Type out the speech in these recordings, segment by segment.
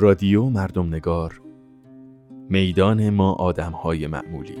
رادیو مردم نگار. میدان ما آدم های معمولی.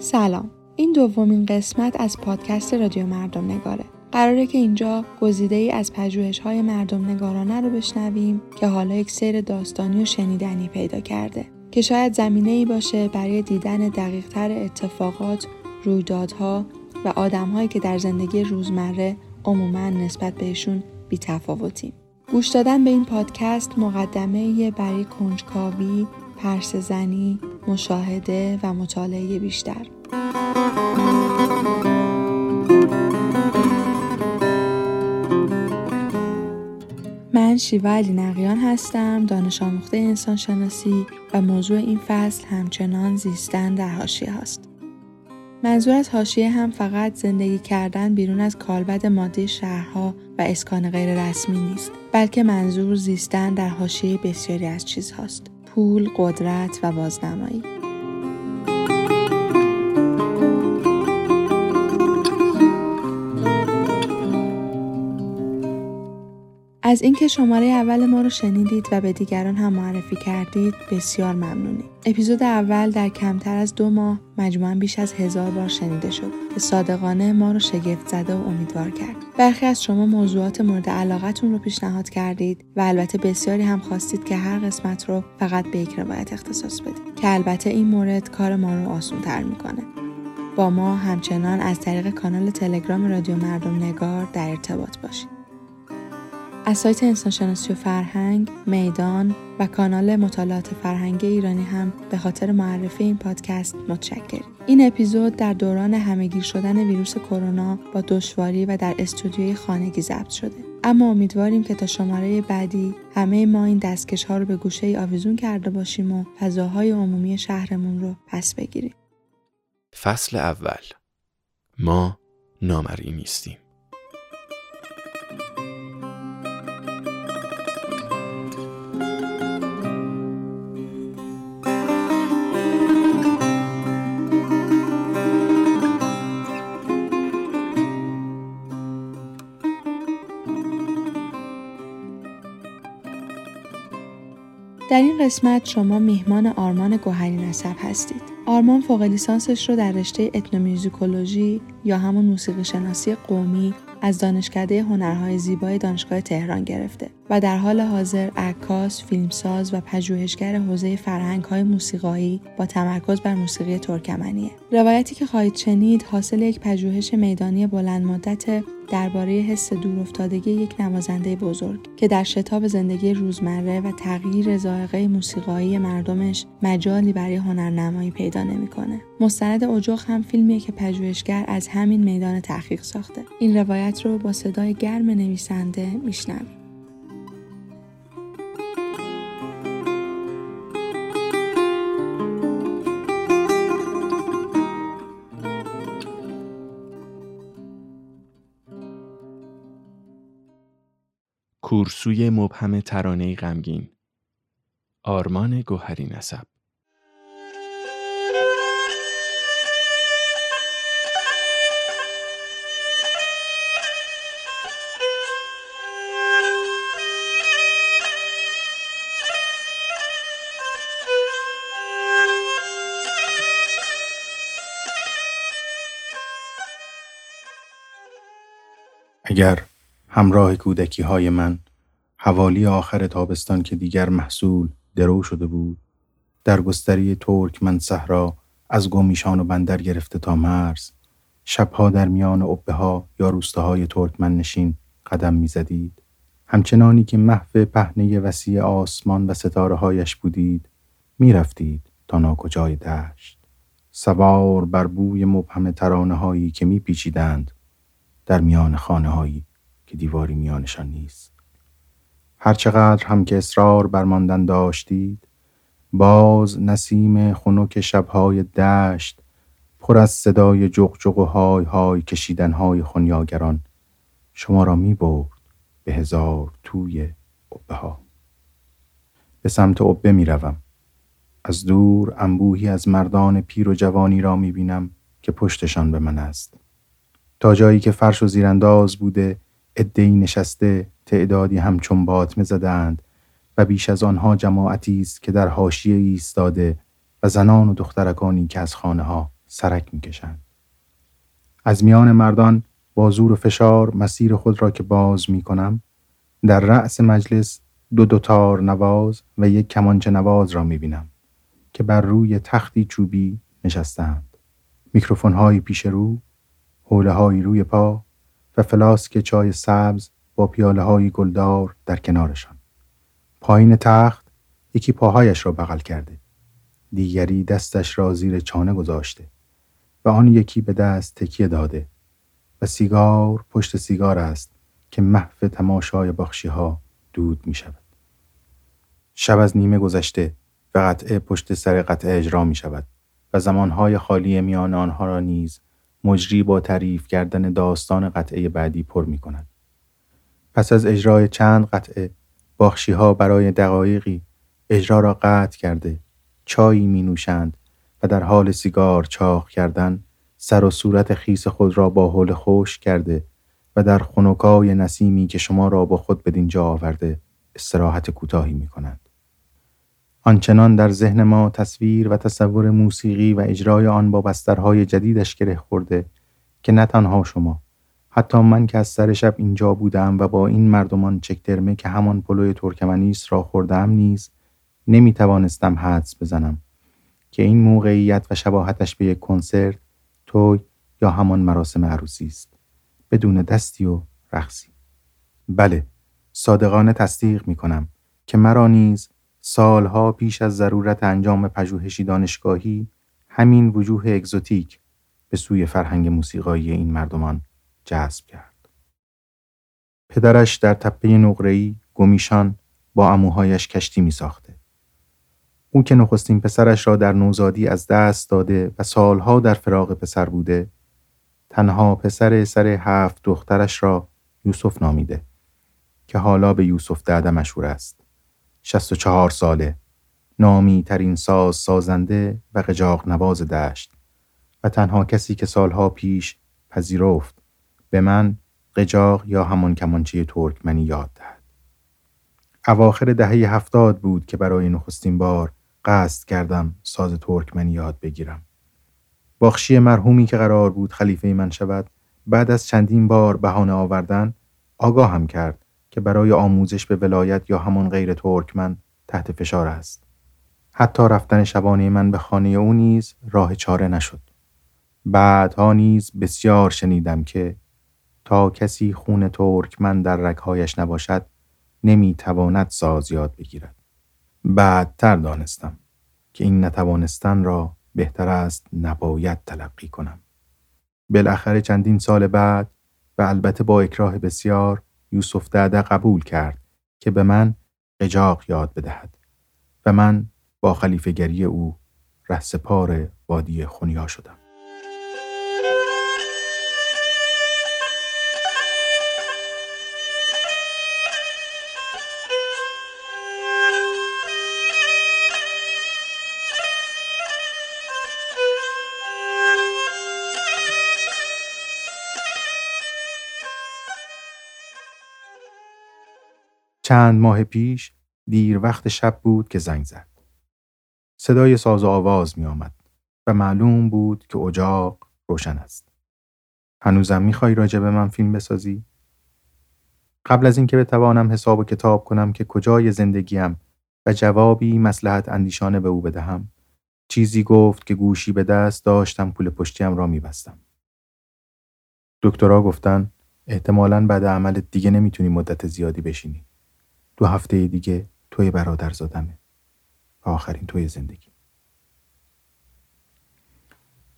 سلام. این دومین قسمت از پادکست رادیو مردم نگاره. قراره که اینجا گزیده ای از پژوهش های مردم نگارانه رو بشنویم که حالا یک سیر داستانی و شنیدنی پیدا کرده که شاید زمینه ای باشه برای دیدن دقیق تر اتفاقات، رویدادها و آدمهایی که در زندگی روزمره عموما نسبت بهشون بی تفاوتیم. گوش دادن به این پادکست مقدمه برای کنجکاوی، پرس زنی، مشاهده و مطالعه بیشتر. من شیوا علی نقیان هستم دانش آموخته انسان شناسی و موضوع این فصل همچنان زیستن در حاشیه هست. منظور از حاشیه هم فقط زندگی کردن بیرون از کالبد ماده شهرها و اسکان غیر رسمی نیست بلکه منظور زیستن در حاشیه بسیاری از چیزهاست پول، قدرت و بازنمایی. از اینکه شماره اول ما رو شنیدید و به دیگران هم معرفی کردید بسیار ممنونیم. اپیزود اول در کمتر از دو ماه مجموعا بیش از هزار بار شنیده شد که صادقانه ما رو شگفت زده و امیدوار کرد. برخی از شما موضوعات مورد علاقتون رو پیشنهاد کردید و البته بسیاری هم خواستید که هر قسمت رو فقط به یک روایت اختصاص بدید که البته این مورد کار ما رو آسون تر می‌کنه. با ما همچنان از طریق کانال تلگرام رادیو مردم نگار در ارتباط باشید. از سایت انسانشناسی و فرهنگ، میدان و کانال مطالعات فرهنگی ایرانی هم به خاطر معرفی این پادکست متشکریم. این اپیزود در دوران همهگیر شدن ویروس کرونا با دشواری و در استودیوی خانگی ضبط شده. اما امیدواریم که تا شماره بعدی همه ما این دستکش ها رو به گوشه ای آویزون کرده باشیم و فضاهای عمومی شهرمون رو پس بگیریم. فصل اول ما نامری نیستیم. در این قسمت شما میهمان آرمان گوهری نسب هستید. آرمان فوق لیسانسش رو در رشته etnomusicology یا همون موسیقی شناسی قومی از دانشکده هنرهای زیبای دانشگاه تهران گرفته و در حال حاضر عکاس، فیلمساز و پژوهشگر حوزه فرهنگ‌های موسیقایی با تمرکز بر موسیقی ترکمنیه. روایتی که خواهید شنید حاصل یک پژوهش میدانی بلند مدت درباره حس دورافتادگی یک نوازنده بزرگ که در شتاب زندگی روزمره و تغییر ذائقه موسیقایی مردمش مجالی برای هنرنمایی پیدا نمی‌کنه. مستند اجاق هم فیلمیه که پژوهشگر از همین میدان تحقیق ساخته. این روایت رو با صدای گرم نویسنده میشنویم. کورسوی مبهم ترانه غمگین. آرمان گوهری نسب. اگر همراه کودکی های من حوالی آخر تابستان که دیگر محصول درو شده بود در گستری من صحرا از گمیشان و بندر گرفته تا مرز شبها در میان عبه ها یا روستاهای ترکمن نشین قدم می‌زدید. همچنانی که محو پهنه وسیع آسمان و ستاره هایش بودید می‌رفتید تا ناکجای دشت. سوار بر بوی مبهم ترانه هایی که میپیچیدند در میان خانه هایی که دیواری میانشان نیست هرچقدر هم که اصرار بر ماندن داشتید باز نسیم خنک شبهای دشت پر از صدای جغ و های های کشیدن های خونیاگران شما را می برد به هزار توی قبه ها به سمت عبه می روم. از دور انبوهی از مردان پیر و جوانی را می بینم که پشتشان به من است. تا جایی که فرش و زیرانداز بوده ادهی نشسته تعدادی همچون باطمه زدند و بیش از آنها جماعتی است که در حاشیه ایستاده و زنان و دخترکانی که از خانه ها سرک می‌کشند. از میان مردان با زور و فشار مسیر خود را که باز می کنم در رأس مجلس دو دوتار نواز و یک کمانچه نواز را می بینم که بر روی تختی چوبی نشستند. میکروفون های پیش رو، حوله های روی پا و فلاسک چای سبز با پیاله های گلدار در کنارشان. پایین تخت یکی پاهایش را بغل کرده. دیگری دستش را زیر چانه گذاشته و آن یکی به دست تکیه داده و سیگار پشت سیگار است که محو تماشای بخشی ها دود می شود. شب از نیمه گذشته و قطعه پشت سر قطعه اجرا می شود و زمانهای خالی میان آنها را نیز مجری با تعریف کردن داستان قطعه بعدی پر می کند. پس از اجرای چند قطعه باخشی ها برای دقایقی اجرا را قطع کرده چایی می نوشند و در حال سیگار چاق کردن سر و صورت خیس خود را با حول خوش کرده و در خنکای نسیمی که شما را با خود بدین جا آورده استراحت کوتاهی می کنند. آنچنان در ذهن ما تصویر و تصور موسیقی و اجرای آن با بسترهای جدیدش گره خورده که نه تنها شما حتی من که از سر شب اینجا بودم و با این مردمان چکترمه که همان پلوی ترکمنیس را خوردم نیز نمی توانستم حدس بزنم که این موقعیت و شباهتش به یک کنسرت، توی یا همان مراسم عروسی است. بدون دستی و رقصی. بله، صادقانه تصدیق می کنم که مرا نیز سالها پیش از ضرورت انجام پژوهشی دانشگاهی همین وجوه اگزوتیک به سوی فرهنگ موسیقایی این مردمان جذب کرد. پدرش در تپه نقره‌ای گمیشان با اموهایش کشتی می ساخته. او که نخستین پسرش را در نوزادی از دست داده و سالها در فراغ پسر بوده تنها پسر سر هفت دخترش را یوسف نامیده که حالا به یوسف داده مشهور است. شست و چهار ساله نامی ترین ساز سازنده و قجاق نواز دشت و تنها کسی که سالها پیش پذیرفت به من قجاق یا همان کمانچه ترکمنی یاد دهد. اواخر دهه هفتاد بود که برای نخستین بار قصد کردم ساز ترکمنی یاد بگیرم. باخشی مرحومی که قرار بود خلیفه من شود بعد از چندین بار بهانه آوردن آگاهم کرد که برای آموزش به ولایت یا همان غیر ترکمن تحت فشار است. حتی رفتن شبانه من به خانه او نیز راه چاره نشد. بعدها نیز بسیار شنیدم که تا کسی خون ترکمن در رگهایش نباشد نمی‌تواند ساز یاد بگیرد. بعدتر دانستم که این نتوانستن را بهتر است نباید تلقی کنم. بالاخره چندین سال بعد و البته با اکراه بسیار یوسف دعده قبول کرد که به من قجاق یاد بدهد و من با خلیفگری او رهسپار وادی خونیا شدم. چند ماه پیش دیر وقت شب بود که زنگ زد. صدای ساز و آواز می آمد و معلوم بود که اجاق روشن است. هنوزم می‌خوای راجع به من فیلم بسازی؟ قبل از اینکه بتوانم حساب و کتاب کنم که کجای زندگیم و جوابی مسلحت اندیشانه به او بدهم چیزی گفت که گوشی به دست داشتم پول پشتیم را میبستم. دکترها گفتن احتمالا بعد عملت دیگه نمی‌تونی مدت زیادی بشینی. دو هفته دیگه توی برادر زادمه و آخرین توی زندگی.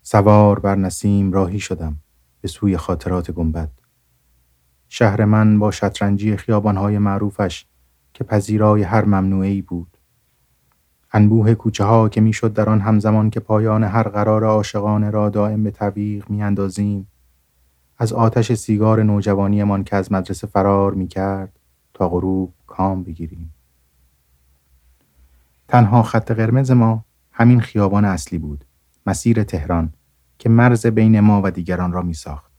سوار بر نسیم راهی شدم به سوی خاطرات گنبد. شهر من با شطرنجی خیابانهای معروفش که پذیرای هر ممنوعی بود. انبوه کوچه ها که می‌شد در آن همزمان که پایان هر قرار عاشقانه را دائم به طویق میاندازیم از آتش سیگار نوجوانیمان که از مدرسه فرار می کرد تا غروب کام بگیریم. تنها خط قرمز ما همین خیابان اصلی بود مسیر تهران که مرز بین ما و دیگران را می ساخت.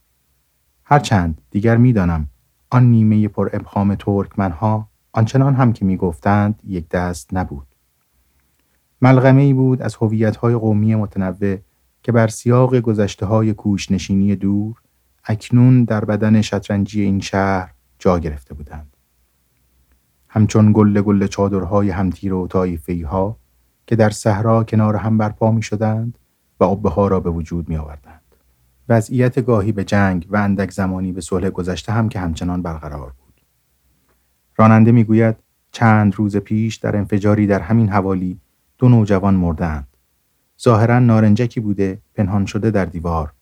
هرچند دیگر می‌دانم آن نیمه پر ابهام ترکمنها آنچنان هم که می‌گفتند یک دست نبود. ملغمه ای بود از های قومی متنوع که بر سیاق گذشته های کوشنشینی دور اکنون در بدن شطرنجی این شهر جا گرفته بودند. همچون گل گل چادرهای همتیر و طایفه‌ای ها که در صحرا کنار هم برپا می شدند و عبه ها را به وجود می آوردند. وضعیت گاهی به جنگ و اندک زمانی به صلح گذشته هم که همچنان برقرار بود. راننده می‌گوید چند روز پیش در انفجاری در همین حوالی دو نوجوان مردند. ظاهرا نارنجکی بوده پنهان شده در دیوار.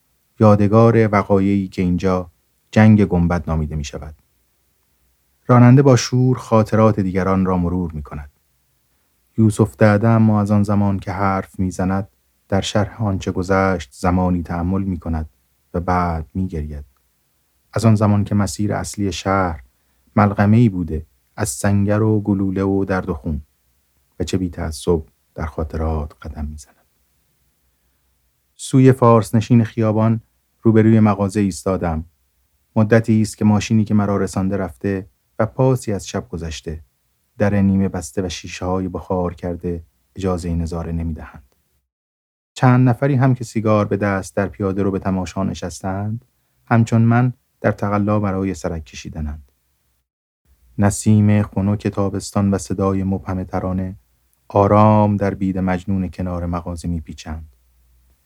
یادگار وقایعی که اینجا جنگ گنبد نامیده می شود. راننده با شور خاطرات دیگران را مرور می کند. یوسف داده اما از آن زمان که حرف می‌زند در شرح آنچه گذشت زمانی تحمل می کند و بعد می گرید. از آن زمان که مسیر اصلی شهر ملغمه ای بوده از سنگر و گلوله و درد و خون و چه بی تعصب در خاطرات قدم می‌زند. سوی فارس نشین خیابان روبروی مغازه ایستادم. مدتی است که ماشینی که مرا رسانده رفته و پاسی از شب گذشته. در نیمه بسته و شیشه های بخار کرده اجازه نظاره نمی‌دهند. چند نفری هم که سیگار به دست در پیاده رو به تماشا نشستند همچون من در تقلا برای سرک کشیدنند. نسیم خنک تابستان و صدای مبهم ترانه آرام در بید مجنون کنار مغازه میپیچند.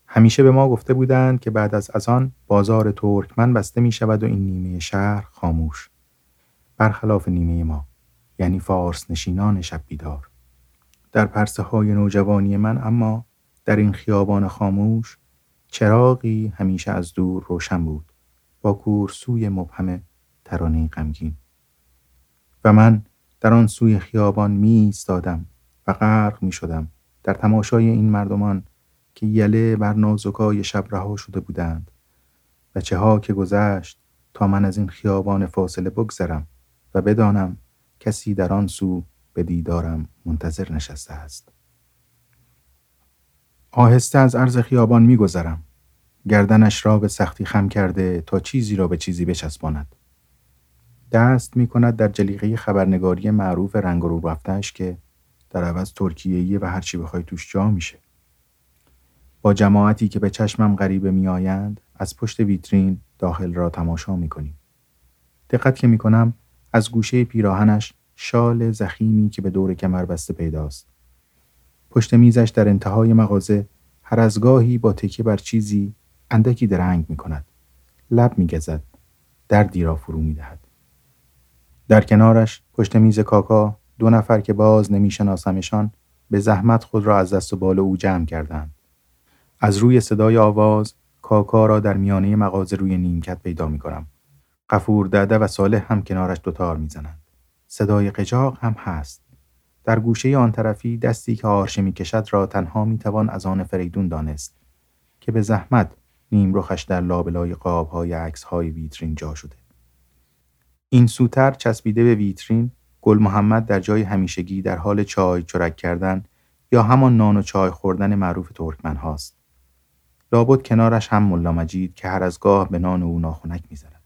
همیشه به ما گفته بودند که بعد از ازان بازار ترکمن بسته می شود و این نیمه شهر خاموش. برخلاف نیمه ما یعنی فارس نشینان شب بیدار. در پرسه های نوجوانی من اما در این خیابان خاموش چراغی همیشه از دور روشن بود با کورسوی مبهم ترانه غمگین و من در آن سوی خیابان می ایستادم و غرق می شدم در تماشای این مردمان که یله بر نازکای شب رها شده بودند و چه ها که گذشت تا من از این خیابان فاصله بگذرم و بدانم کسی در آن سو به دیدارم منتظر نشسته است. آهسته از عرض خیابان میگذرم. گردنش را به سختی خم کرده تا چیزی را به چیزی بچسباند. دست می کند در جلیقه خبرنگاری معروف رنگ رو رفتهش که در عوض ترکیه‌ای و هرچی بخوای توش جا میشه. با جماعتی که به چشمم غریبه میآیند از پشت ویترین داخل را تماشا می کنیم. دقت که می کنم از گوشه پیراهنش شال زخیمی که به دور کمر بسته پیداست. پشت میزش در انتهای مغازه هر از گاهی با تکیه بر چیزی اندکی درنگ می کند. لب می گزد. دردی را فرو می دهد. در کنارش پشت میز کاکا دو نفر که باز نمیشناسمشان به زحمت خود را از دست و بال او جمع کردند. از روی صدای آواز کاکا را در میانه مغازه روی نیمکت پیدا می کنم. قفور داده و صالح هم کنارش دوتار می‌زنند. صدای قجاق هم هست. در گوشه آن طرفی دستی که آرشه می کشد را تنها می توان از آن فریدون دانست که به زحمت نیم رخش در لابلای قاب های عکس های ویترین جا شده. این سوتر چسبیده به ویترین گل محمد در جای همیشگی در حال چای چرک کردن یا همان نان و چای خوردن معروف ترکمن هاست. لابد کنارش هم ملا مجید که هر از گاه به نان او ناخونک می‌زند.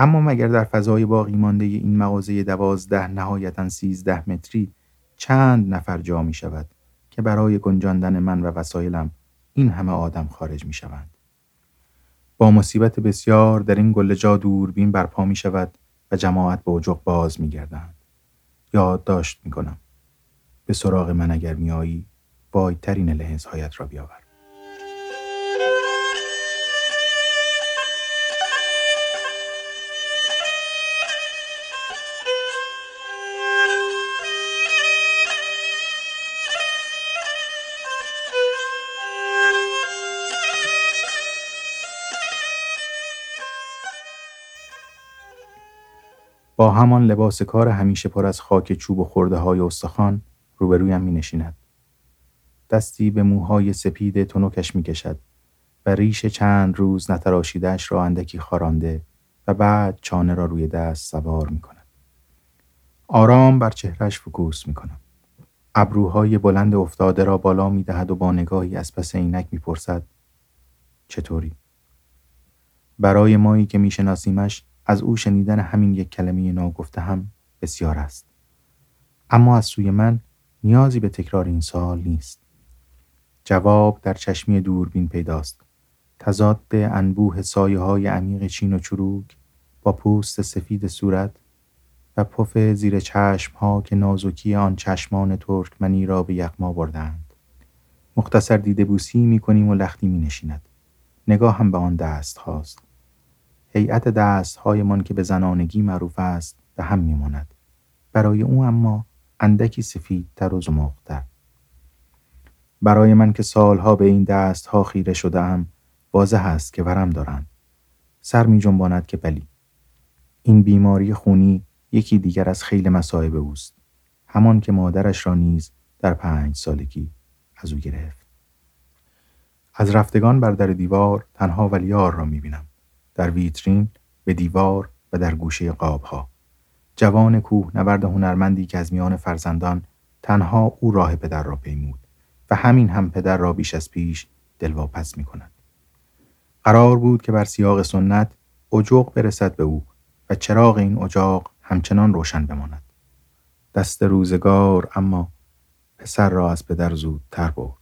اما مگر در فضای باقی مانده این مغازه دوازده نهایتا سیزده متری چند نفر جا می شود که برای گنجاندن من و وسایلم این همه آدم خارج می شوند. با مصیبت بسیار در این گل جا دوربین برپا می شود و جماعت به اجاق باز می گردند. یادداشت می کنم. به سراغ من اگر می آیی وایترین لحظهایت را بیاور. با همان لباس کار همیشه پر از خاک چوب و خورده های استخوان روبرویم می نشیند. دستی به موهای سپید تنکش می کشد و ریش چند روز نتراشیدهش را اندکی خارانده و بعد چانه را روی دست سوار می کند. آرام بر چهرش فکوس می کنم. ابروهای بلند افتاده را بالا می دهد و با نگاهی از پس عینک می پرسد چطوری؟ برای مایی که می شناسیمش از او شنیدن همین یک کلمه ناگفته هم بسیار است. اما از سوی من نیازی به تکرار این سال نیست. جواب در چشمی دوربین پیداست. تضاد انبوه سایه های عمیق چین و چروک با پوست سفید صورت و پف زیر چشم ها که نازکی آن چشمان ترکمنی را به یخما بردند. مختصر دیده بوسی می کنیم و لختی می نشیند. نگاه هم به آن دست هاست. هیئت دست هایمان که به زنانگی معروف است به هم می ماند. برای او اما اندکی سفیدتر و زمختر. برای من که سالها به این دست ها خیره شده هم واضح است که ورم دارند. سر می جنباند که بلی. این بیماری خونی یکی دیگر از خیل مصائب اوست. همان که مادرش را نیز در پنج سالگی از او گرفت. از رفتگان بر در دیوار تنها ولیار را می بینم. در ویترین به دیوار و در گوشه قابها. جوان کوه نورد هنرمندی که از میان فرزندان تنها او راه پدر را پیمود و همین هم پدر را بیش از پیش دلواپس می کند. قرار بود که بر سیاق سنت اجاق برسد به او و چراغ این اجاق همچنان روشن بماند. دست روزگار اما پسر را از پدر تر برد.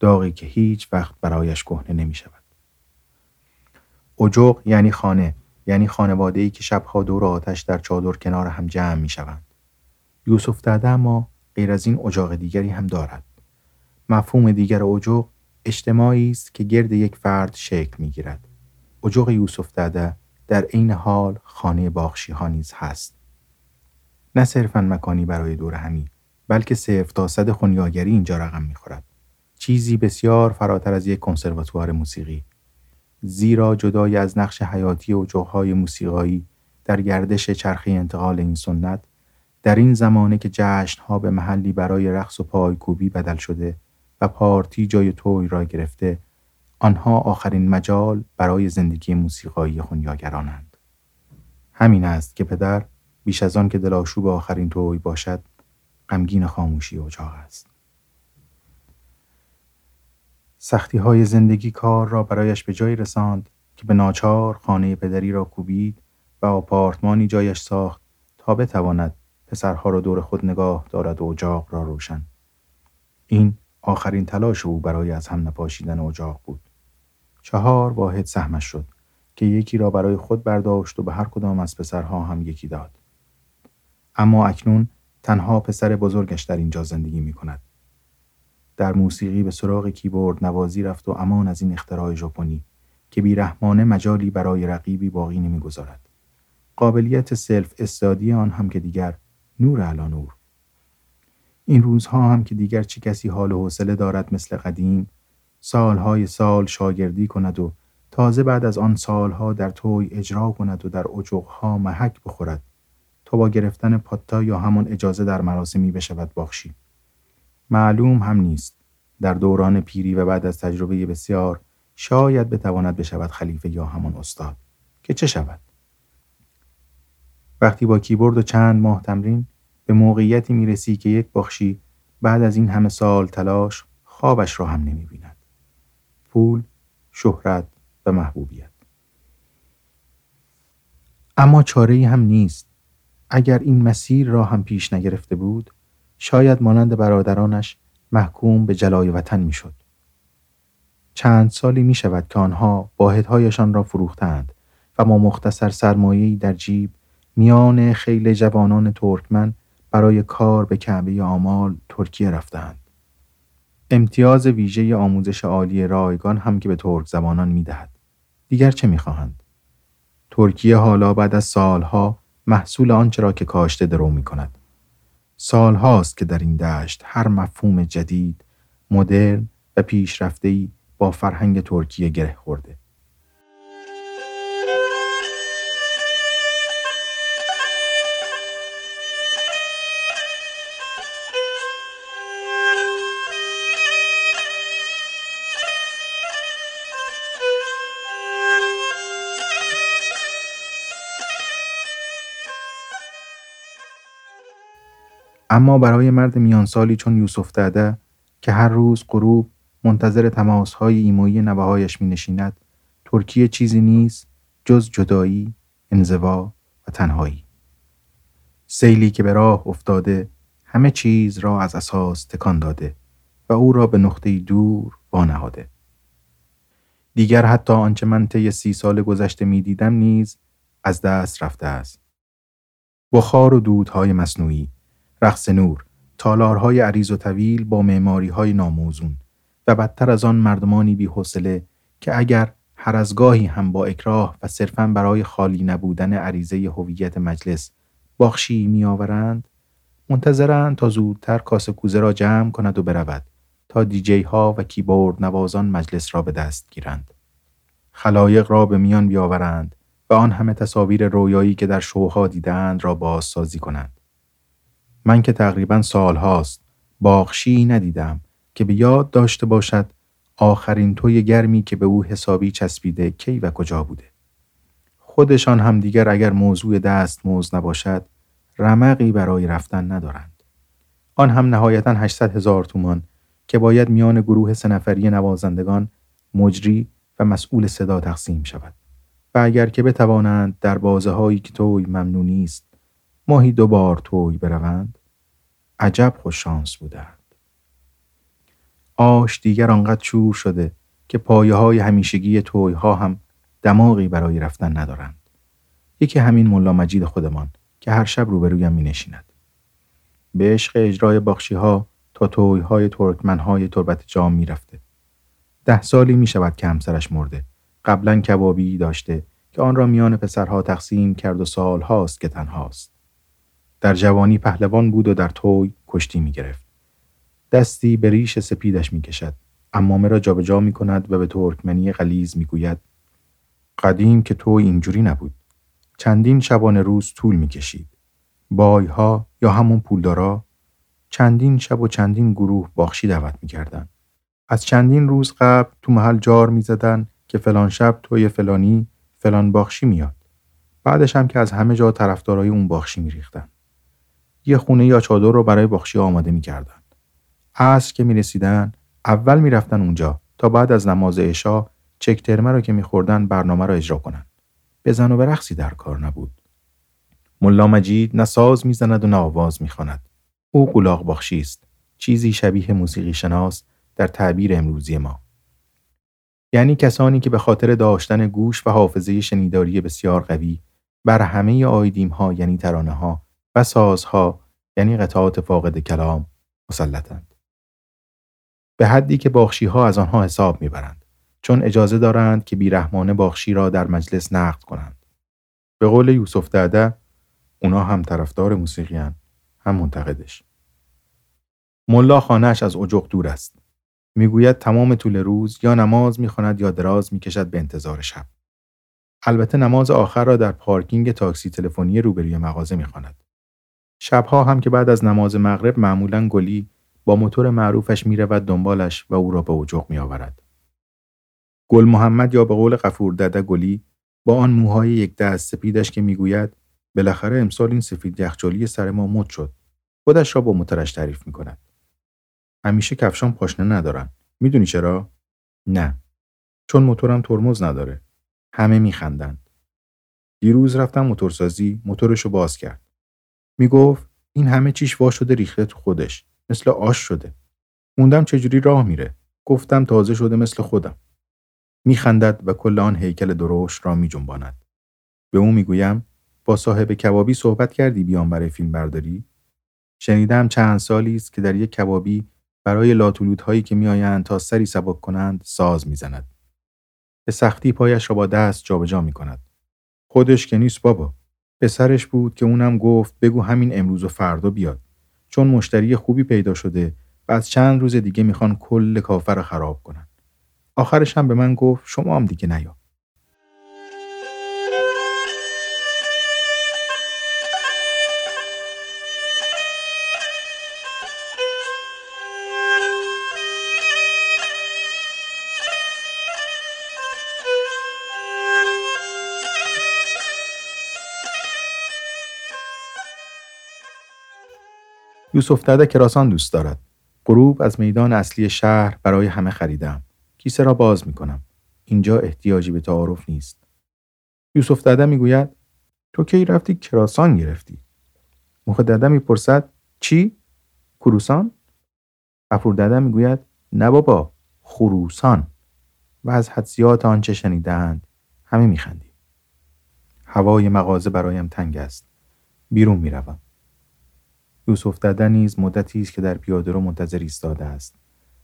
داغی که هیچ وقت برایش کهنه نمی شود. اجاق یعنی خانه یعنی خانواده ای که شبها دور آتش در چادر کنار هم جمع می شوند. یوسف داده اما غیر از این اجاق دیگری هم دارد. مفهوم دیگر اجاق اجتماعی است که گرد یک فرد شکل می گیرد. اجاق یوسف داده در عین حال خانه باخشی ها نیز هست. نه صرفا مکانی برای دور همی بلکه صرف تا صد خونیاگری اینجا رقم می‌خورد. چیزی بسیار فراتر از یک کنسرواتوار موسیقی. زیرا جدای از نقش حیاتی و جوهای موسیقایی در گردش چرخی انتقال این سنت در این زمانه که جشنها به محلی برای رقص و پایکوبی بدل شده و پارتی جای توی را گرفته آنها آخرین مجال برای زندگی موسیقایی خونیاگرانند. همین است که پدر بیش از آن که دلاشوب آخرین توی باشد غمگین خاموشی اجاق است. سختی های زندگی کار را برایش به جایی رساند که به ناچار خانه پدری را کوبید و آپارتمانی جایش ساخت تا بتواند پسرها را دور خود نگاه دارد و اجاق را روشن. این آخرین تلاش او برای از هم نپاشیدن اجاق بود. چهار واحد سهمش شد که یکی را برای خود برداشت و به هر کدام از پسرها هم یکی داد. اما اکنون تنها پسر بزرگش در اینجا زندگی می کند. در موسیقی به سراغ کیبورد نوازی رفت و امان از این اختراع ژاپنی که بیرحمانه مجالی برای رقیبی باقی نمی‌گذارد. قابلیت سلف استادی آن هم که دیگر نور علا نور. این روزها هم که دیگر چه کسی حال و حوصله دارد مثل قدیم سالهای سال شاگردی کند و تازه بعد از آن سالها در توی اجرا کند و در اجوقها محک بخورد تا با گرفتن پاتا یا همان اجازه در مراسمی بشود باخشی. معلوم هم نیست در دوران پیری و بعد از تجربه بسیار شاید بتواند بشود خلیفه یا همان استاد که چه شود وقتی با کیبورد و چند ماه تمرین به موقعیتی می‌رسی که یک بخشی بعد از این همه سال تلاش خوابش را هم نمی بیند. پول، شهرت و محبوبیت. اما چاره هم نیست. اگر این مسیر را هم پیش نگرفته بود شاید مانند برادرانش محکوم به جلای وطن می‌شد. چند سالی می شود که آنها واحدهایشان را فروختند و ما مختصر سرمایه‌ای در جیب میان خیل جوانان ترکمن برای کار به کعبه آمال ترکیه رفتند. امتیاز ویژه آموزش عالی رایگان هم که به ترک زبانان می دهد. دیگر چه می خواهند؟ ترکیه حالا بعد از سالها محصول آنچه را که کاشته درو می کند. سال هاست که در این دشت هر مفهوم جدید، مدرن و پیشرفته‌ای با فرهنگ ترکیه گره خورده. اما برای مرد میانسالی چون یوسف داده که هر روز غروب منتظر تماسهای ایمویی نوههایش می نشیند ترکیه چیزی نیست جز جدایی، انزوا و تنهایی. سیلی که به راه افتاده همه چیز را از اساس تکان داده و او را به نقطه دور وانهاده. دیگر حتی آنچه من طی سی سال گذشته می دیدم نیز از دست رفته است. بخار و دودهای مصنوعی، رقص نور، تالارهای عریض و طویل با معماریهای ناموزون و بدتر از آن مردمانی بی حوصله که اگر هر از گاهی هم با اکراه و صرفا برای خالی نبودن عریضه هویت مجلس باخشی میآورند منتظرند تا زودتر کاسه کوزه را جمع کند و برود تا دیجی ها و کیبورد نوازان مجلس را به دست گیرند. خلایق را به میان بیاورند و آن همه تصاویر رویایی که در شوها دیدند را بازسازی کنند. من که تقریبا سال هاست باخشی ندیدم که به یاد داشته باشد آخرین توی گرمی که به او حسابی چسبیده کی و کجا بوده. خودشان هم دیگر اگر موضوع دست موز نباشد رمقی برای رفتن ندارند. آن هم نهایتا 800 هزار تومان که باید میان گروه سنفری نوازندگان مجری و مسئول صدا تقسیم شود. و اگر که بتوانند در بازه هایی که توی ممنونی است ماهی دو بار توی بروند عجب خوش شانس بودند. آش دیگر آنقدر چور شده که پایه های همیشگی توی ها هم دماغی برای رفتن ندارند. یکی همین ملا مجید خودمان که هر شب روبرویم می نشیند. به عشق اجرای باخشی ها تا توی های ترکمن های تربت جام می رفته. ده سالی می شود که همسرش مرده. قبلا کبابی داشته که آن را میان پسرها تقسیم کرد و سال هاست که تنهاست. در جوانی پهلوان بود و در توی کشتی می گرفت. دستی به ریش سپیدش می کشد. امامه را جابجا می کند و به ترکمنی غلیز می گوید قدیم که تو اینجوری نبود. چندین شبانه روز طول می کشید. بایها یا همون پولدارا چندین شب و چندین گروه باخشی دعوت می کردن. از چندین روز قبل تو محل جار می زدن که فلان شب توی فلانی فلان باخشی میاد. بعدش هم که از همه جا طرفدارای اون باخشی می ریختن. یه خونه یا چادر رو برای باخشی آماده می کردن. عصر که می رسیدن اول می رفتن اونجا تا بعد از نماز عشا چک ترمه رو که میخوردن برنامه رو اجرا کنن. بزن و به رقصی در کار نبود. ملا مجید نه ساز می‌زند و نه آواز می‌خواند. او قلاق باخشی است. چیزی شبیه موسیقی شناس در تعبیر امروزی ما. یعنی کسانی که به خاطر داشتن گوش و حافظه شنیداری بسیار قوی بر همه آیدیم ها یعنی ترانه ها و سازها یعنی قطعات فاقد کلام مسلطند. به حدی که باخشی ها از آنها حساب می‌برند چون اجازه دارند که بیرحمانه باخشی را در مجلس نقد کنند. به قول یوسف داده اونا هم طرفدار موسیقی هم منتقدش. ملا خانهش از اجاق دور است. می‌گوید تمام طول روز یا نماز می‌خواند یا دراز می‌کشد به انتظار شب. البته نماز آخر را در پارکینگ تاکسی تلفنی روبروی مغازه می‌خواند. شبها هم که بعد از نماز مغرب معمولا گلی با موتور معروفش می‌رود دنبالش و او را به اجاق میآورد. گل محمد یا به قول قفور دده گلی با آن موهای یک دست سپیدش که می‌گوید بالاخره امسال این سفید یخچالی سر ما مد شد. خودش را با موتورش تعریف می کند. همیشه کفشان پاشنه ندارن. می‌دونی چرا؟ نه. چون موتورم ترمز نداره. همه میخندند. دیروز رفتم موتورسازی موتورشو باز کرد. می‌گفت این همه چیش وا شده ریخته تو خودش. مثل آش شده. موندم چجوری راه میره. گفتم تازه شده مثل خودم. میخندد و کل آن هیکل دروش را میجنباند. به او می‌گویم با صاحب کبابی صحبت کردی بیان برای فیلم برداری؟ شنیدم چند سالی است که در یک کبابی برای لاتولودهایی که میآیند تا سری سبک کنند ساز می‌زند. به سختی پایش را با دست جابجا می کند. خودش که نیست بابا. پسرش بود که اونم گفت بگو همین امروز و فردا بیاد. چون مشتری خوبی پیدا شده و از چند روز دیگه می‌خوان کل کافر رو خراب کنن. آخرش هم به من گفت شما هم دیگه نیا. یوسف داده کراسان دوست دارد. غروب از میدان اصلی شهر برای همه خریدم. کیسه را باز می کنم. اینجا احتیاجی به تعارف نیست. یوسف داده می‌گوید تو کی رفتی کراسان گرفتی؟ مخ داده می‌پرسد چی؟ کروسان؟ غفور داده می‌گوید نه بابا خروسان و از حدسیات آنچه شنیدند همه میخندیم. هوای مغازه برایم تنگ است. بیرون می‌روم. یوسف داده نیز مدتی است که در پیاده رو منتظر ایستاده است.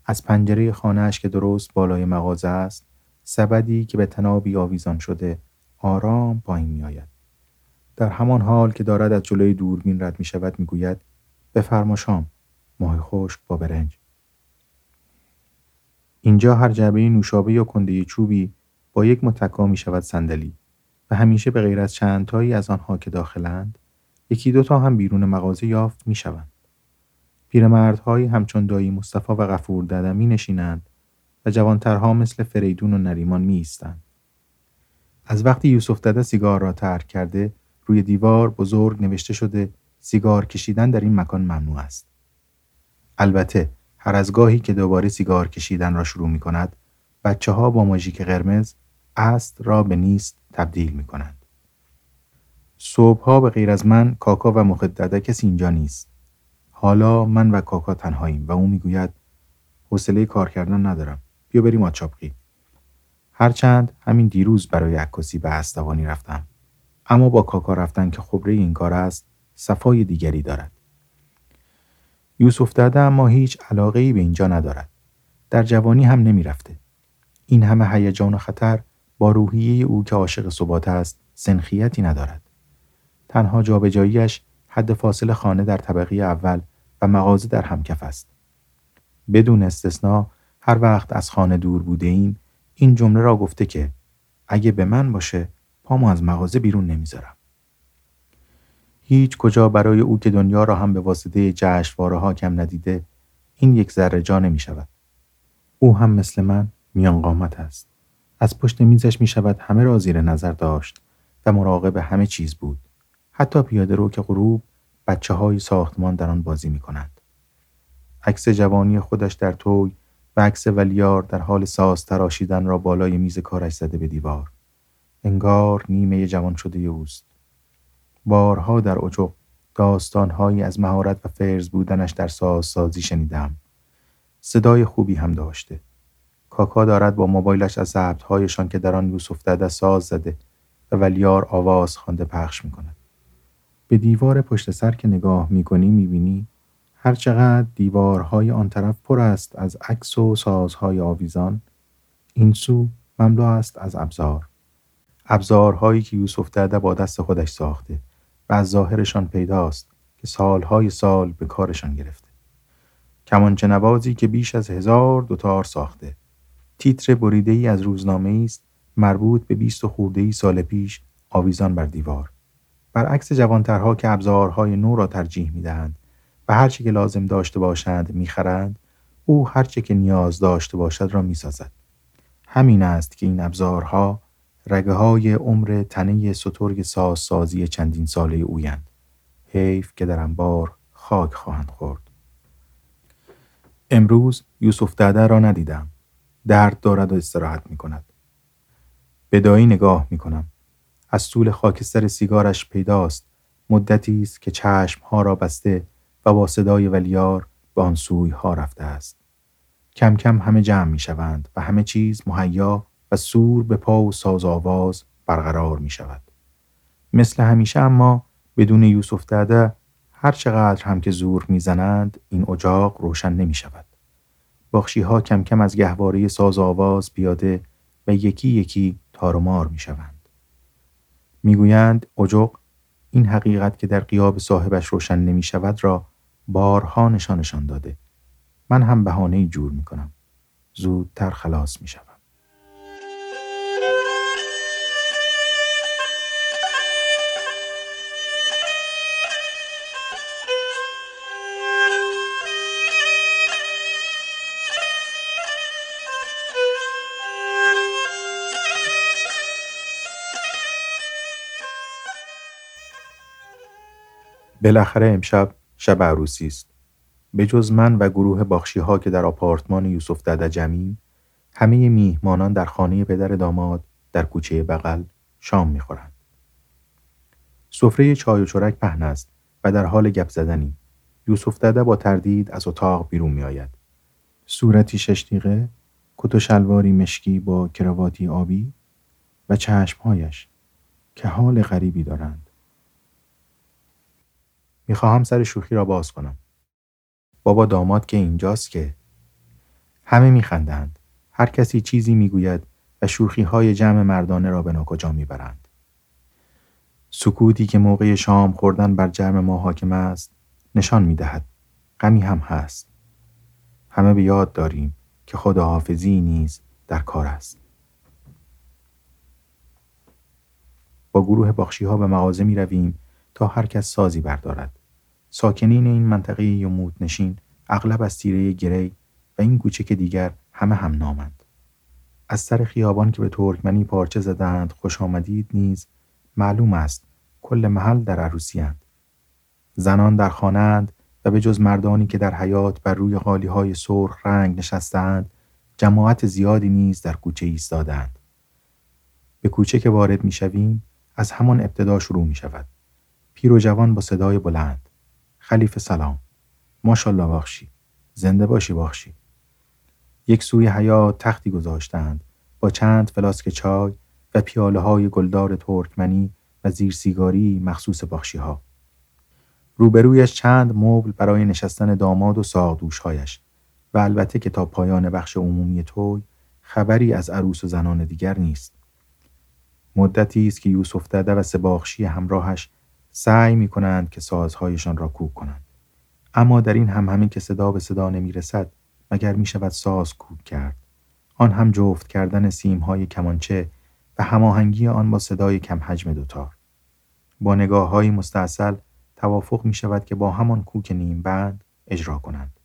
از پنجره خانهاش که درست بالای مغازه است، سبدی که به تنابی آویزان شده آرام پایین میآید. در همان حال که دارد از جلوی دوربین رد می شود می گوید بفرما شام ماه خشک با برنج اینجا هر جعبه نوشابه یا کنده چوبی با یک متکا می شود صندلی و همیشه به غیر از چند تایی از آنها که داخلند یکی دو تا هم بیرون مغازه یافت می شوند. پیرمردهایی همچون دایی مصطفی و غفور داده می نشینند و جوانترها مثل فریدون و نریمان می ایستند. از وقتی یوسف داده سیگار را ترک کرده روی دیوار بزرگ نوشته شده سیگار کشیدن در این مکان ممنوع است. البته هر از گاهی که دوباره سیگار کشیدن را شروع می کند بچه ها با ماژیک قرمز است را به نیست تبدیل می کنند. صبحها به غیر از من کاکا و مخدده کسی اینجا نیست. حالا من و کاکا تنهاییم و او می‌گوید حوصله کار کردن ندارم. بیا بریم آچاپقی. هرچند همین دیروز برای عکاسی به استوانی رفتم. اما با کاکا رفتن که خبره این کار است صفای دیگری دارد. یوسف داده اما هیچ علاقه ای به اینجا ندارد. در جوانی هم نمی رفته. این همه هیجان و خطر با روحیه او که عاشق ثبات است سنخیتی ندارد. تنها جابجاییش حد فاصل خانه در طبقه اول و مغازه در همکف است. بدون استثنا هر وقت از خانه دور بوده این این جمله را گفته که اگه به من باشه پامو از مغازه بیرون نمی‌ذارم. هیچ کجا برای او که دنیا را هم به واسطه جشنواره ها کم ندیده این یک ذره جا نمی شود. او هم مثل من میان قامت است. از پشت میزش می شود همه را زیر نظر داشت و مراقب همه چیز بود. حتی پیاده رو که غروب بچه های ساختمان در آن بازی می کنند. عکس جوانی خودش در توی و عکس ولیار در حال ساز تراشیدن را بالای میز کارش زده به دیوار. انگار نیمه جوان شده اوست. بارها در اجق داستانهایی از مهارت و فرز بودنش در ساز سازی شنیدم. صدای خوبی هم داشته. کاکا دارد با موبایلش از ضبطهایشان که در آن یوسف داده ساز زده و ولیار آواز خوانده پخش می کند. به دیوار پشت سر که نگاه می کنی می بینی هرچقدر دیوارهای آن طرف پر است از عکس و سازهای آویزان این سو مملو است از ابزار. ابزارهایی که یوسف داده با دست خودش ساخته و از ظاهرشان پیداست که سالهای سال به کارشان گرفته. کمانچه نوازی که بیش از هزار دوتار ساخته. تیتر بریده ای از روزنامه است مربوط به بیست و خورده ای سال پیش آویزان بر دیوار. برعکس جوانترها که ابزارهای نو را ترجیح می‌دهند و هرچه که لازم داشته باشند می‌خرند او هرچه که نیاز داشته باشد را می‌سازد. همین است که این ابزارها رگه های عمر تنه سترگ سازی چندین ساله اویند. حیف که در انبار خاک خواهند خورد. امروز یوسف داده را ندیدم. درد دارد و استراحت می کند به دایی نگاه می کنم از طول خاکستر سیگارش پیداست مدتی است که چشمها را بسته و با صدای ولیار به آن سوی ها رفته است کم کم همه جمع می شوند و همه چیز مهیا و سور به پا و ساز آواز برقرار می شود. مثل همیشه اما بدون یوسف داده هر چقدر هم که زور می‌زنند این اجاق روشن نمی شود. باخشی ها کم کم از گهواره ساز آواز پیاده و یکی یکی تارمار می شوند. می‌گویند اجاق این حقیقت که در قیاب صاحبش روشن نمی شود را بارها نشانشان داده. من هم بهانه جور می کنم. زودتر خلاص می شود. بالاخره امشب شب عروسی است. به جز من و گروه باخشی ها که در آپارتمان یوسف دده جمعیم همه میهمانان در خانه پدر داماد در کوچه بغل شام می‌خورند. سفره چای و چرک پهن است و در حال گپ زدنی. یوسف دده با تردید از اتاق بیرون می آید. صورتی شش کت و شلواری مشکی با کرواتی آبی و چشمهایش که حال غریبی دارند. می‌خواهم سر شوخی را باز کنم. بابا داماد که اینجاست که همه میخندند. هر کسی چیزی می‌گوید و شوخی های جمع مردانه را به ناکجا می‌برند. سکوتی که موقع شام خوردن بر جمع ما حاکم است نشان می‌دهد غمی هم هست. همه به یاد داریم که خداحافظی نیز در کار است. با گروه باخشی ها به مغازه می رویم تا هر کس سازی بردارد. ساکنین این منطقه یموت نشین اغلب از تیره گری و این کوچه که دیگر همه هم نامند. از سر خیابان که به ترکمنی پارچه زدند خوش آمدید نیز معلوم است کل محل در عروسیند. زنان در خانند و به جز مردانی که در حیات بر روی غالی های سرخ رنگ نشستند جماعت زیادی نیز در کوچه ایستادند. به کوچه که وارد می شویم از همان ابتدا شروع می شود. پیر و جوان با صدای بلند. خلیفه سلام. ماشالله باخشی. زنده باشی باخشی. یک سوی حیات تختی گذاشتند با چند فلاسک چای و پیاله های گلدار ترکمنی و زیر سیگاری مخصوص باخشی ها. روبرویش چند مبل برای نشستن داماد و ساقدوشهایش و البته که تا پایان بخش عمومی توی خبری از عروس و زنان دیگر نیست. مدتی است که یوسف دده و سباخشی همراهش سعی می کنند که سازهایشان را کوک کنند. اما در این هم همین که صدا به صدا نمی رسد مگر می شود ساز کوک کرد. آن هم جفت کردن سیم های کمانچه و هماهنگی آن با صدای کم حجم دوتار. با نگاه های مستاصل توافق می شود که با همان کوک نیم بند اجرا کنند.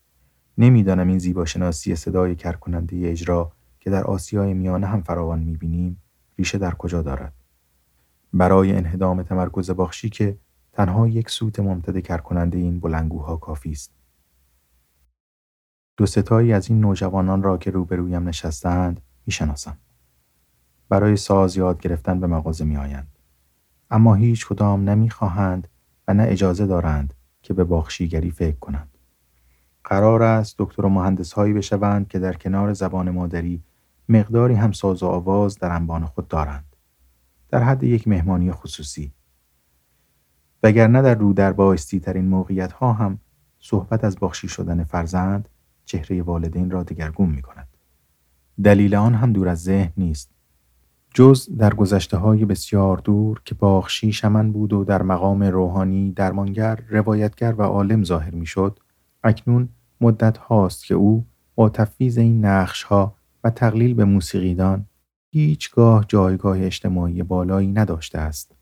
نمی‌دانم این زیباشناسی صدای کرکننده اجرا که در آسیای میانه هم فراوان می بینیم ریشه در کجا دارد. برای انهدام تمرکز باخشی که تنها یک سوت ممتد کرکننده این بلنگوها کافی است. دو ستایی از این نوجوانان را که روبرویم نشستند می‌شناسم. برای ساز یاد گرفتن به مغازه می آیند. اما هیچ کدام نمی‌خواهند و نه اجازه دارند که به باخشیگری فکر کنند. قرار است دکتر و مهندس هایی بشوند که در کنار زبان مادری مقداری هم ساز و آواز در انبان خود دارند. در حد یک مهمانی خصوصی. وگرنه در رو در بایستی ترین موقعیت ها هم صحبت از باخشی شدن فرزند چهره والدین را دگرگون می کند. دلیل آن هم دور از ذهن نیست. جز در گذشته های بسیار دور که باخشی شمن بود و در مقام روحانی درمانگر، روایتگر و عالم ظاهر می شد، اکنون مدت هاست که او با تفویض این نقش ها و تقلیل به موسیقیدان هیچگاه جایگاه اجتماعی بالایی نداشته است.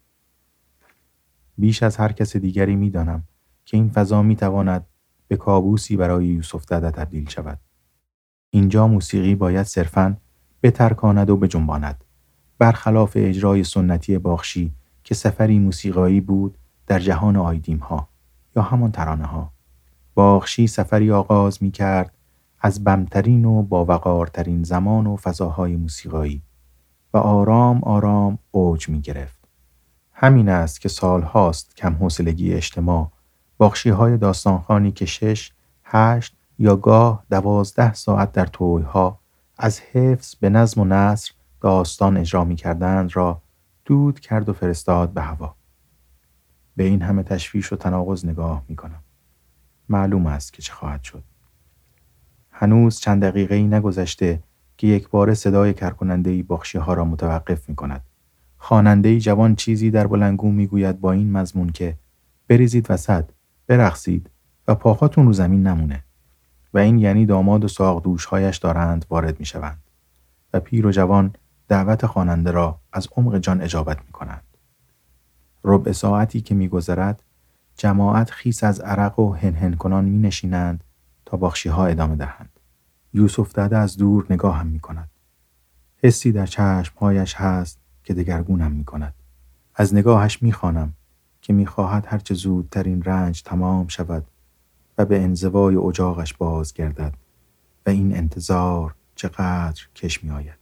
بیش از هر کس دیگری می دانم که این فضا می تواند به کابوسی برای یوسف دده تبدیل شود. اینجا موسیقی باید صرفاً بترکاند و بجنباند. برخلاف اجرای سنتی باخشی که سفری موسیقایی بود در جهان آیدیم ها یا همان ترانه ها. باخشی سفری آغاز می کرد از بمترین و باوقارترین زمان و فضاهای موسیقایی و آرام آرام اوج می گرفت. همین است که سال هاست کم حوصلگی اجتماع باخشی های داستانخانی که شش، هشت یا گاه دوازده ساعت در ها از حفظ به نظم و نصر داستان اجرا می کردند را دود کرد و فرستاد به هوا. به این همه تشویش و تناقض نگاه می کنم. معلوم است که چه خواهد شد. هنوز چند دقیقه ای نگذشته که یک بار صدای کرکننده باخشی ها را متوقف می کند. خواننده جوان چیزی در بلنگو می گوید با این مضمون که بریزید وسط برقصید و پاهاتون رو زمین نمونه و این یعنی داماد و ساق دوشهایش دارند وارد می شوند و پیر و جوان دعوت خواننده را از عمق جان اجابت می کنند. ربع ساعتی که میگذرد جماعت خیس از عرق و هنهن کنان می نشینند تا باخشی ها ادامه دهند. یوسف داده از دور نگاه هم می کند. حسی در چشمهایش هست که دگرگونم می کند. از نگاهش می خانم که می‌خواهد هرچه زودتر این رنج تمام شود و به انزوای اجاقش باز گردد و این انتظار چقدر کش می آید.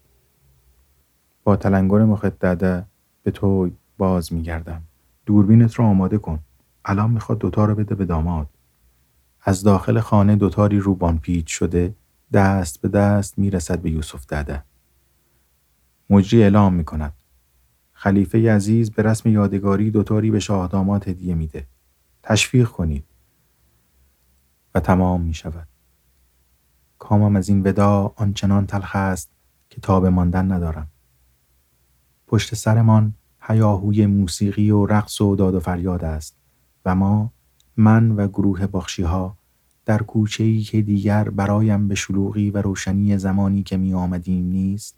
با تلنگر مخدده به توی باز می گردم. دوربینت رو آماده کن. الان می‌خواد دوتا رو بده به داماد. از داخل خانه دوتاری روبان پیچ شده دست به دست می‌رسد به یوسف دده. مجری اعلام می کند. خلیفه عزیز به رسم یادگاری دوتاری به شاه داماد هدیه میده. تشویق کنید. و تمام می شود. کامم از این ودا آنچنان تلخ است که تاب ماندن ندارم. پشت سرمان هیاهوی موسیقی و رقص و داد و فریاد است و ما من و گروه باخشی ها در کوچه ای که دیگر برایم به شلوغی و روشنی زمانی که می آمدیم نیست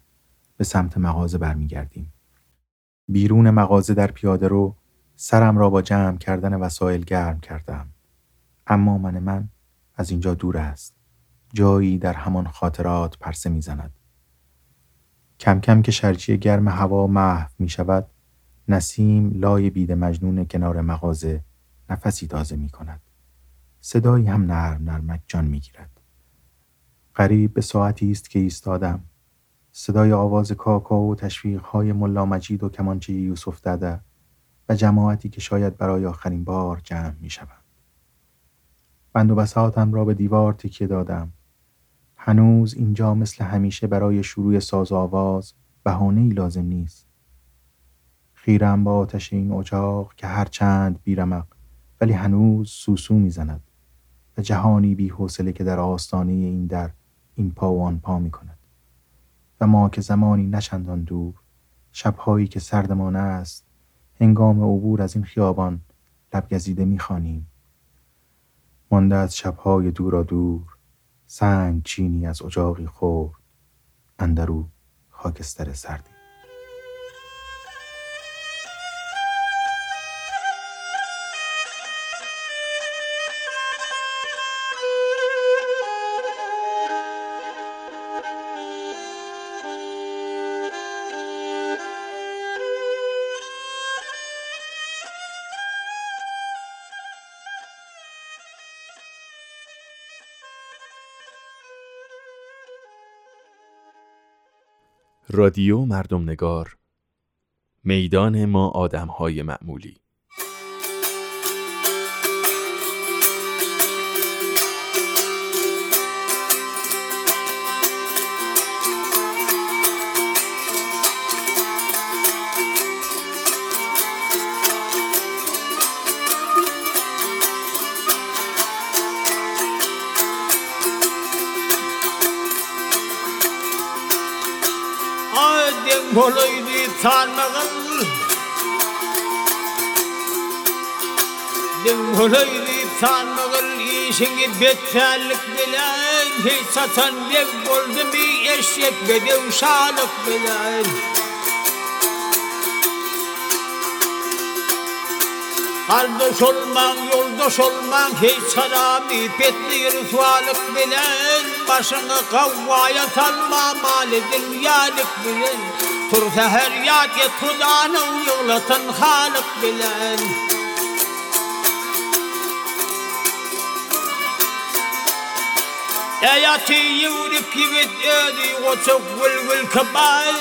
به سمت مغازه برمیگردیم. بیرون مغازه در پیاده رو سرم را با جمع کردن وسایل گرم کردم. اما من من از اینجا دور است. جایی در همان خاطرات پرسه می‌زند. کم کم که شرجی گرم هوا محو می شود نسیم لای بید مجنون کنار مغازه نفسی تازه می کند. صدایی هم نرم نرمک جان می گیرد. قریب به ساعتی است که ایستادم. صدای آواز کاکا و تشویق های ملا مجید و کمانچه یوسف داده و جماعتی که شاید برای آخرین بار جمع می شود. بند و بساتم را به دیوار تکیه دادم. هنوز اینجا مثل همیشه برای شروع ساز آواز بهانه ای لازم نیست. خیرم با آتش این اجاق که هرچند بیرمق ولی هنوز سوسو می‌زند و جهانی بی حوصله که در آستانه این در این پا و آن پا می کند. و ما که زمانی نچندان دور شبهایی که سردمان است هنگام عبور از این خیابان لبگزیده می‌خوانیم مانده از شبهای دورا دور سنگ چینی از اجاقی خورد اندرو خاکستر سردی رادیو مردم نگار. میدان ما آدم های معمولی. കൊളൊഴുതി താൻമകൾ Hüreyri tanrıgıl işini beterlik bilen Hey satan dev oldu bir eşek ve devşanık bilen Kardeş olman, yoldaş olman, hey sana mipetli irfalık bilen Başını kavvaya salma mali dünyalık bilen ترثى هريات يطرد أنا ويغلط خالق بالعلم اياتي يورك يبد إيدي وتوك والكبائر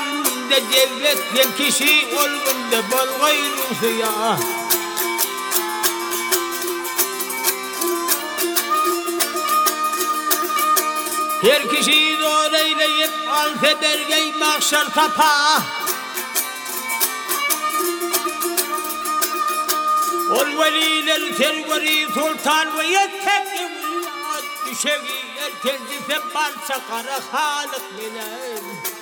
دجلت ينكشي والغندب الغير وثياه olgun de bal gayru siyah Her kişi doğru eyleyip alfe bergey mahşer tapa Ol veliler tergori sultan ve yettek Düşeği erkenci febban sakara halık bilen